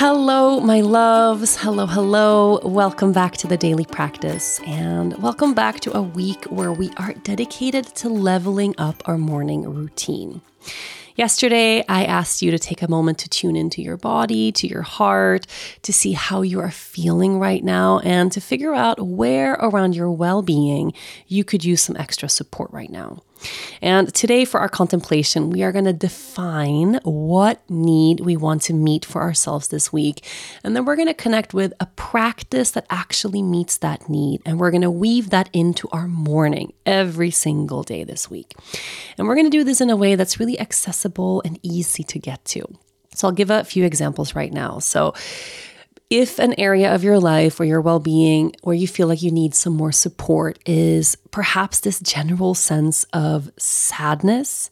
Hello, my loves. Hello, hello. Welcome back to the daily practice, and welcome back to a week where we are dedicated to leveling up our morning routine. Yesterday, I asked you to take a moment to tune into your body, to your heart, to see how you are feeling right now, and to figure out where around your well being you could use some extra support right now. And today, for our contemplation, we are going to define what need we want to meet for ourselves this week. And then we're going to connect with a practice that actually meets that need. And we're going to weave that into our morning every single day this week. And we're going to do this in a way that's really accessible and easy to get to. So I'll give a few examples right now. So, if an area of your life or your well being where you feel like you need some more support is perhaps this general sense of sadness,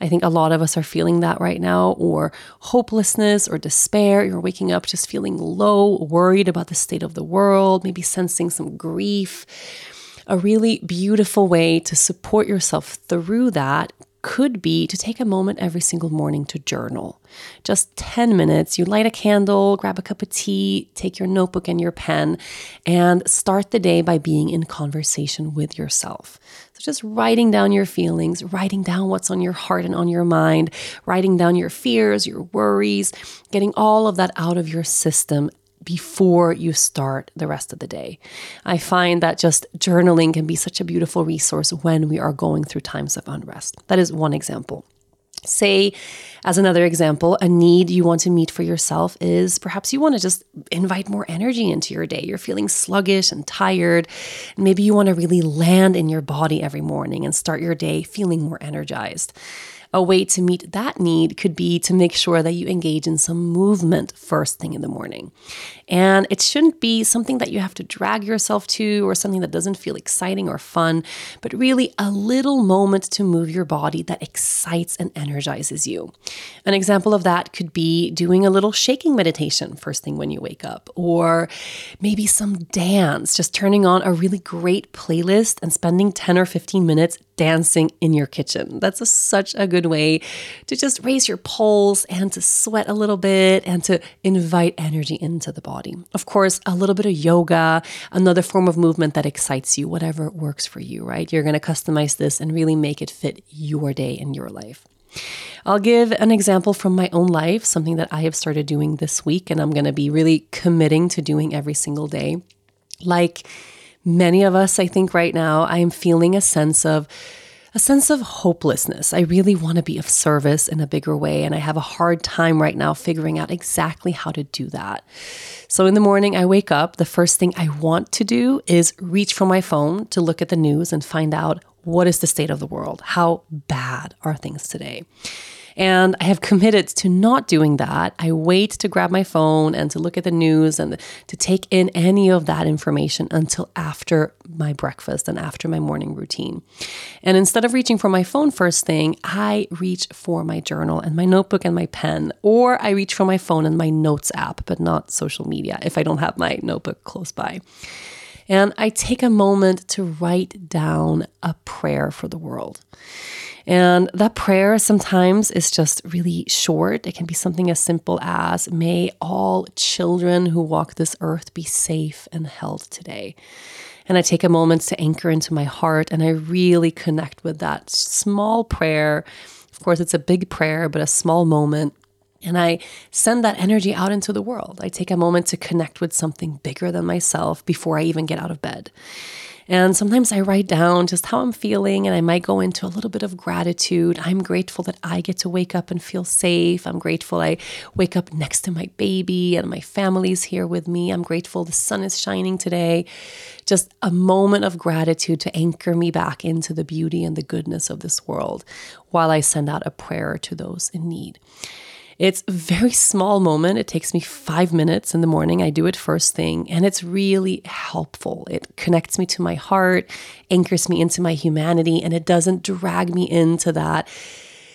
I think a lot of us are feeling that right now, or hopelessness or despair. You're waking up just feeling low, worried about the state of the world, maybe sensing some grief. A really beautiful way to support yourself through that could be to take a moment every single morning to journal. Just 10 minutes. You light a candle, grab a cup of tea, take your notebook and your pen, and start the day by being in conversation with yourself. So, just writing down your feelings, writing down what's on your heart and on your mind, writing down your fears, your worries, getting all of that out of your system before you start the rest of the day. I find that just journaling can be such a beautiful resource when we are going through times of unrest. That is one example. Say, as another example, a need you want to meet for yourself is perhaps you want to just invite more energy into your day. You're feeling sluggish and tired. And maybe you want to really land in your body every morning and start your day feeling more energized a way to meet that need could be to make sure that you engage in some movement first thing in the morning. And it shouldn't be something that you have to drag yourself to or something that doesn't feel exciting or fun, but really a little moment to move your body that excites and energizes you. An example of that could be doing a little shaking meditation first thing when you wake up, or maybe some dance, just turning on a really great playlist and spending 10 or 15 minutes dancing in your kitchen. That's a, such a good way to just raise your pulse and to sweat a little bit and to invite energy into the body body. Of course, a little bit of yoga, another form of movement that excites you, whatever works for you, right? You're going to customize this and really make it fit your day and your life. I'll give an example from my own life, something that I have started doing this week, and I'm going to be really committing to doing every single day. Like many of us, I think right now, I am feeling a sense of a sense of hopelessness. I really want to be of service in a bigger way, and I have a hard time right now figuring out exactly how to do that. So in the morning, I wake up. The first thing I want to do is reach for my phone to look at the news and find out what is the state of the world? How bad are things today? And I have committed to not doing that. I wait to grab my phone and to look at the news and to take in any of that information until after my breakfast and after my morning routine. And instead of reaching for my phone first thing, I reach for my journal and my notebook and my pen, or I reach for my phone and my notes app, but not social media if I don't have my notebook close by. And I take a moment to write down a prayer for the world. And that prayer sometimes is just really short. It can be something as simple as May all children who walk this earth be safe and held today. And I take a moment to anchor into my heart and I really connect with that small prayer Of course, it's a big prayer, but a small moment. And I send that energy out into the world. I take a moment to connect with something bigger than myself before I even get out of bed. And sometimes I write down just how I'm feeling, and I might go into a little bit of gratitude. I'm grateful that I get to wake up and feel safe. I'm grateful I wake up next to my baby and my family's here with me. I'm grateful the sun is shining today. Just a moment of gratitude to anchor me back into the beauty and the goodness of this world while I send out a prayer to those in need. It's a very small moment. It takes me five minutes in the morning. I do it first thing, and it's really helpful. It connects me to my heart, anchors me into my humanity, and it doesn't drag me into that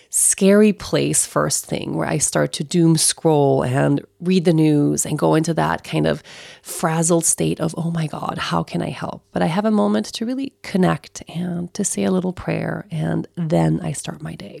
scary place first thing where I start to doom scroll and read the news and go into that kind of frazzled state of, oh my God, how can I help? But I have a moment to really connect and to say a little prayer, and then I start my day.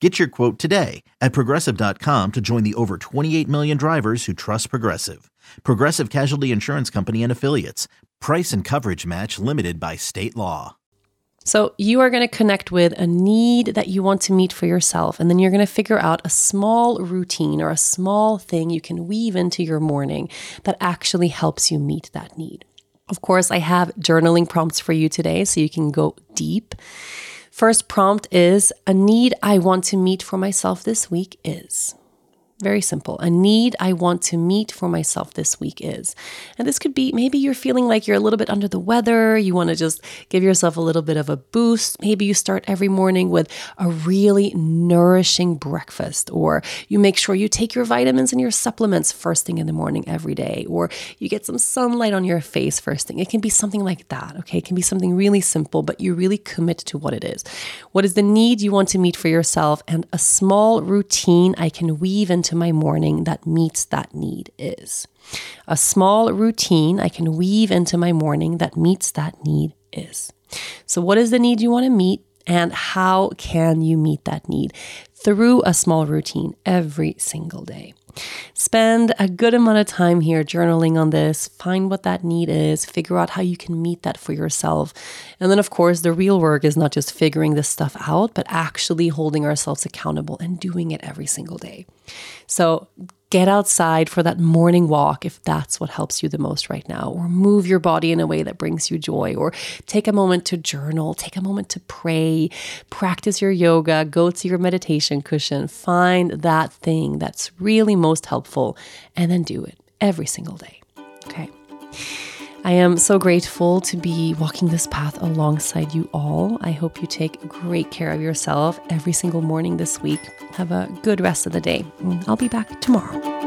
Get your quote today at progressive.com to join the over 28 million drivers who trust Progressive. Progressive Casualty Insurance Company and Affiliates. Price and coverage match limited by state law. So, you are going to connect with a need that you want to meet for yourself, and then you're going to figure out a small routine or a small thing you can weave into your morning that actually helps you meet that need. Of course, I have journaling prompts for you today so you can go deep. First prompt is a need I want to meet for myself this week is. Very simple. A need I want to meet for myself this week is. And this could be maybe you're feeling like you're a little bit under the weather. You want to just give yourself a little bit of a boost. Maybe you start every morning with a really nourishing breakfast, or you make sure you take your vitamins and your supplements first thing in the morning every day, or you get some sunlight on your face first thing. It can be something like that. Okay. It can be something really simple, but you really commit to what it is. What is the need you want to meet for yourself? And a small routine I can weave into my morning that meets that need is. A small routine I can weave into my morning that meets that need is. So, what is the need you want to meet? And how can you meet that need? Through a small routine every single day. Spend a good amount of time here journaling on this, find what that need is, figure out how you can meet that for yourself. And then, of course, the real work is not just figuring this stuff out, but actually holding ourselves accountable and doing it every single day. So, get outside for that morning walk if that's what helps you the most right now, or move your body in a way that brings you joy, or take a moment to journal, take a moment to pray, practice your yoga, go to your meditation cushion, find that thing that's really most helpful, and then do it every single day. Okay. I am so grateful to be walking this path alongside you all. I hope you take great care of yourself every single morning this week. Have a good rest of the day. I'll be back tomorrow.